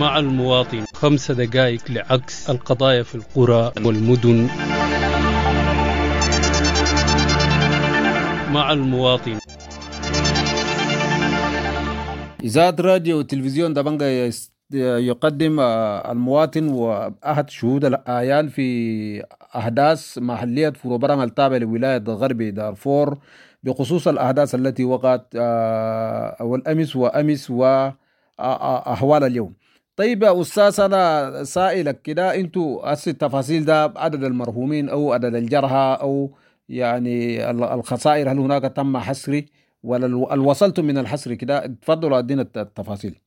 مع المواطن خمس دقائق لعكس القضايا في القرى والمدن. مع المواطن إذاعة راديو وتلفزيون دبنجا يقدم المواطن وأحد شهود الآيان في أحداث محلية فروبران التابع لولاية غربي دارفور بخصوص الأحداث التي وقعت والأمس وأمس وأحوال اليوم. طيب يا أستاذ أنا سائلك كده أنتوا أس التفاصيل ده عدد المرحومين أو عدد الجرحى أو يعني الخسائر هل هناك تم حصري ولا وصلتم من الحصر كده؟ تفضلوا أدينا التفاصيل.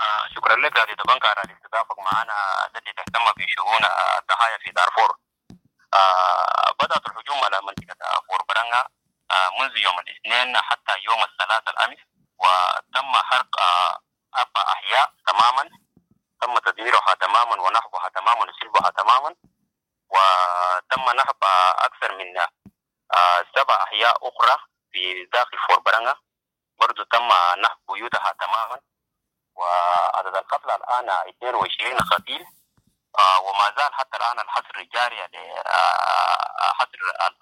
آه شكرا لك. يا بنكر على استضافتك معنا التي تهتم بشؤون الضحايا في دارفور. آه بدأت الهجوم على منطقة فور برانغا آه منذ يوم الاثنين حتى يوم الثلاثاء الأمس وتم حرق آه أربع أحياء تماما. تم تدميرها تماما ونهبها تماما وسلبها تماما وتم نهب أكثر من آه سبع أحياء أخرى في داخل فور برانغا برضو تم نهب بيوتها تماما. وعدد القتلى الآن 22 قتيل. آه وما زال حتى الآن الحصر جاري حصر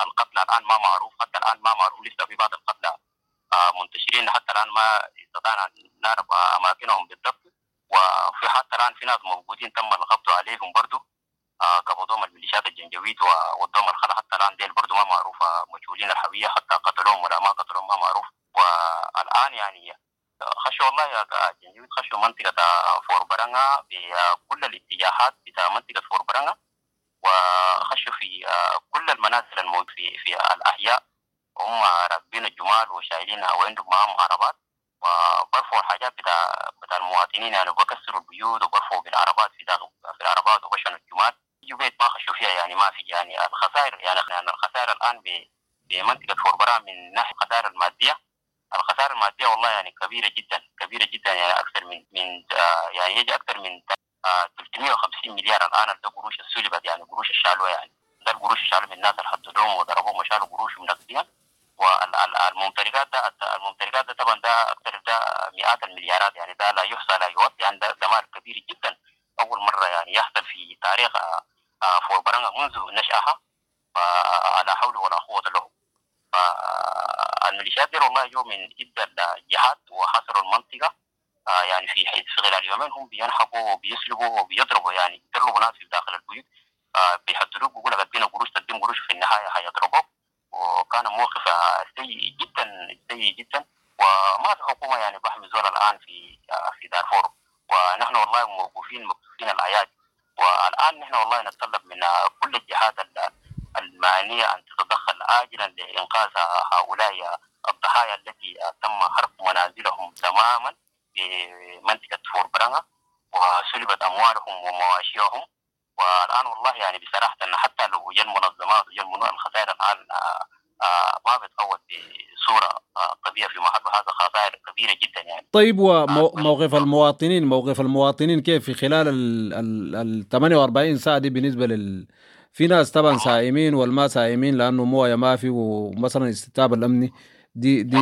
القتلى الآن ما معروف. حتى الآن ما معروف لسه في بعض القتلى آه منتشرين. حتى الآن ما استطعنا نعرف أماكنهم بالضبط. وفي حتى الآن في ناس موجودين تم القبض عليهم برضو. آه قبضوهم الميليشيات الجنجويد ودوم الخلا حتى الآن ديل برضو ما معروف. مجهولين الهوية حتى قتلوهم ولا ما قتلوهم ما معروف. والآن يعني خشوا والله يا جنجويد خشوا منطقة فور برانغا بكل الاتجاهات بتاع منطقة فور برانغا وخشوا في كل المنازل الموجودة في في الأحياء. وهم راكبين الجمال وشايلينها وعندهم معاهم عربات وبرفعوا الحاجات بتاع بتاع المواطنين يعني بكسروا البيوت وبرفعوا بالعربات في داخل في العربات وبشنوا الجمال. يجوا بيت ما خشوا فيها يعني ما في يعني. الخسائر يعني يعني الخسائر الآن بمنطقة فور برانغا من ناحية الخسائر المادية. الخسائر المادية والله يعني كبيرة جدا كبيرة جدا يعني أكثر من من يعني يجي أكثر من آه 350 مليار الآن ده قروش السلبت يعني قروش الشالوه يعني. ده القروش الشالوه من الناس اللي حددوهم وضربوهم وشالوا قروشهم نقديا والممتلكات ده الممتلكات ده طبعا ده أكثر ده مئات المليارات يعني ده لا يحصى لا يوصى يعني ده مال كبير جدا. أول مرة يعني يحصل في تاريخ آه فور برانغا منذ نشأها فلا حول ولا قوة له. فالميليشيات دي والله جو من عدة جهات وحصروا المنطقة آه يعني في حيث في خلال يومين هم بينحبوا وبيسلبوا وبيضربوا يعني يضربوا ناس في داخل البيوت آه بيحضروك بيقول لك ادينا قروش تقدم قروش في النهاية هيضربوك. وكان موقف سيء جدا سيء جدا. وما في حكومة يعني بحمي زول الآن في في دارفور. ونحن والله موقوفين موقوفين الأيادي والآن نحن والله نتطلب من كل الجهات المعنية أن تتدخل آجلا لإنقاذ هؤلاء الضحايا التي تم حرق منازلهم تماما في منطقة فور برانغا وسلبت أموالهم ومواشيهم. والآن والله يعني بصراحة أن حتى لو جا المنظمات وجا الخسائر الآن ما بتفوت بصورة طبيعية في محل هذا خسائر كبيرة جدا يعني. طيب وموقف المواطنين موقف المواطنين كيف؟ في خلال ال 48 ساعة دي بالنسبة لل في ناس طبعا سائمين والما سائمين لأنه موية ما في ومثلا الاستتاب الأمني دي دي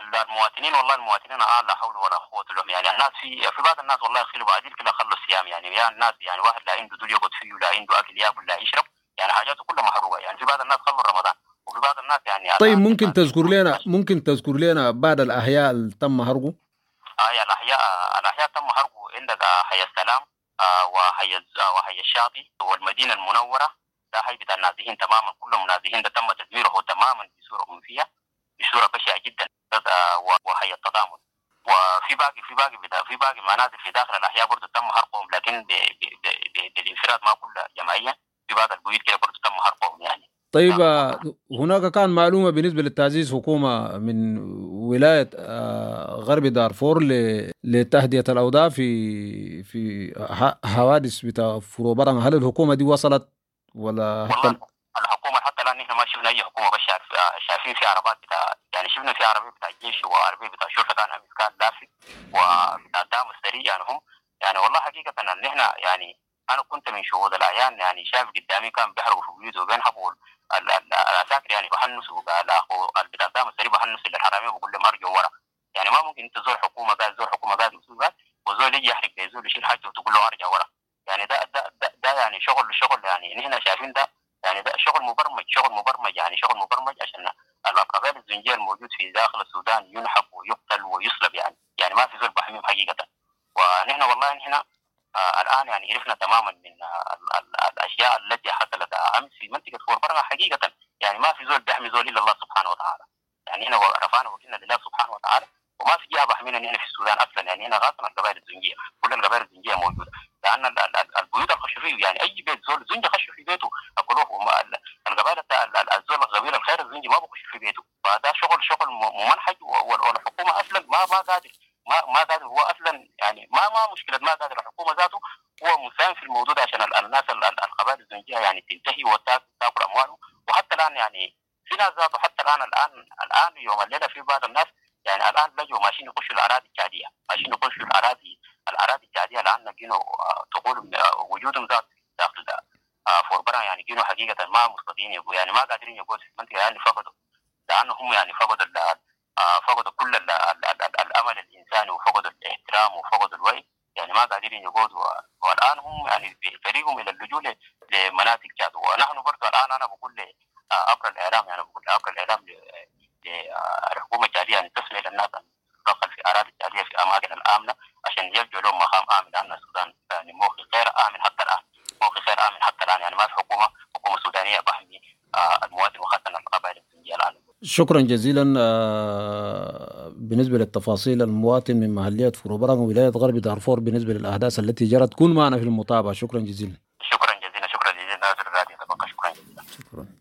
المواطنين والله المواطنين آه لا حول ولا قوة لهم يعني الناس في في بعض الناس والله يخلوا بعدين كده خلوا الصيام يعني يا يعني الناس يعني واحد لا عنده دول يقعد فيه لا عنده أكل ياكل لا يشرب. يعني حاجاته كلها محروقة. يعني في بعض الناس خلوا رمضان. وفي بعض الناس يعني طيب ممكن تذكر لنا ممكن تذكر لنا بعض الأحياء اللي تم حرقه؟ آه يعني الاحياء الأحياء تم حرقه. عندك حي السلام آه وحي وحي الشاطئ والمدينة المنورة. ده حي بتاع النازحين تماما. كلهم نازحين. ده تم تدميره تماما بصورة منفية. بصوره بشعة جدا. وهي التضامن وفي باقي في باقي في باقي منازل في داخل الأحياء برضه تم حرقهم لكن بالانفراد ما كلها جماعيا في بعض البيوت كده برضه تم حرقهم يعني. طيب هناك كان معلومة بالنسبة لتعزيز حكومة من ولاية غرب دارفور لتهدئة الأوضاع في في حوادث بتاع فروبران هل الحكومة دي وصلت ولا حتى الحكومة حتى الان نحن ما شفنا اي حكومة بس شايفين في عربات بتاع يعني شفنا في عربية بتاع الجيش وعربية بتاع الشرطه كان كان لافي وبتاع الدعم السريع يعني هم يعني والله حقيقة إن نحن يعني أنا كنت من شهود الأعيان يعني شايف قدامي كان بيحرقوا في بيوته وبينحبوا العساكر يعني بحنسوا بتاع الدعم السريع بحنسوا للحرامية بقول لهم أرجعوا ورا. يعني ما ممكن أنت زور حكومة قاعد زور حكومة قاعد مسؤول وزول زول يجي يحرق زول يشيل حاجة وتقول له أرجع ورا. يعني ده ده ده, ده يعني شغل شغل يعني نحن شايفين ده يعني ده شغل مبرمج شغل مبرمج يعني شغل مبرمج عشان القبائل الزنجيه الموجود في داخل السودان ينحب ويقتل ويصلب يعني. يعني ما في زول بحميهم حقيقة. ونحن والله نحن آه الآن يعني عرفنا تماما من آه ال ال الأشياء التي حصلت أمس في منطقة فوربرغا حقيقة. يعني ما في زول بيحمي زول إلا الله سبحانه وتعالى. يعني هنا رفعنا وكلنا لله سبحانه وتعالى. وما في جهة بحمينا نحن في السودان أصلا. يعني هنا غاصنا القبائل الزنجيه موجوده لأن البيوت الخشوا فيه يعني اي بيت زول زنجي خشوا في بيته القبائل الزول القبيله الخير الزنجي ما بخش في بيته. فده شغل شغل ممنهج والحكومة أصلا ما ما قادر ما ما قادر. هو أصلا يعني ما ما مشكلة ما قادر. الحكومة ذاته هو مساهم في الموضوع ده عشان الناس القبائل الزنجية يعني تنتهي وتاكل اموالهم وحتى الآن يعني في ناس ذاته حتى الان الان الآن يوم الليلة في بعض الناس يعني الآن لجوا ماشيين يخشوا الأراضي الجادية. ماشيين يخشوا الاراضي الأراضي الجادية لأن لقينوا تقول وجودهم ذات فوربرا يعني كانوا حقيقة ما مستطيعين يعني ما قادرين يقول في المنطقة يعني فقدوا. لانهم يعني فقدوا فقدوا كل ال ال ال الأمل الإنساني وفقدوا الاحترام وفقدوا الوعي. يعني ما قادرين يقودوا والآن هم يعني بطريقهم إلى اللجوء لمناطق جاد. ونحن برضه الآن أنا بقول عبر الإعلام. يعني بقول عبر الإعلام للحكومه الجاليه ان تسمع إلى الناس أن تدخل في اراضي الجاليه في اماكن الآمنة عشان يلجوا لهم مقام آمن لأن السودان يعني موقف غير امن حتى الان موقف غير امن حتى الان يعني ما في حكومه حكومه سودانيه بحمي المواطن وخاصه القبائل الزنجيه الان شكرا جزيلا بالنسبة للتفاصيل المواطن من محلية فروبران ولاية غرب دارفور بالنسبة للأحداث التي جرت كن معنا في المتابعة. شكرا جزيلا.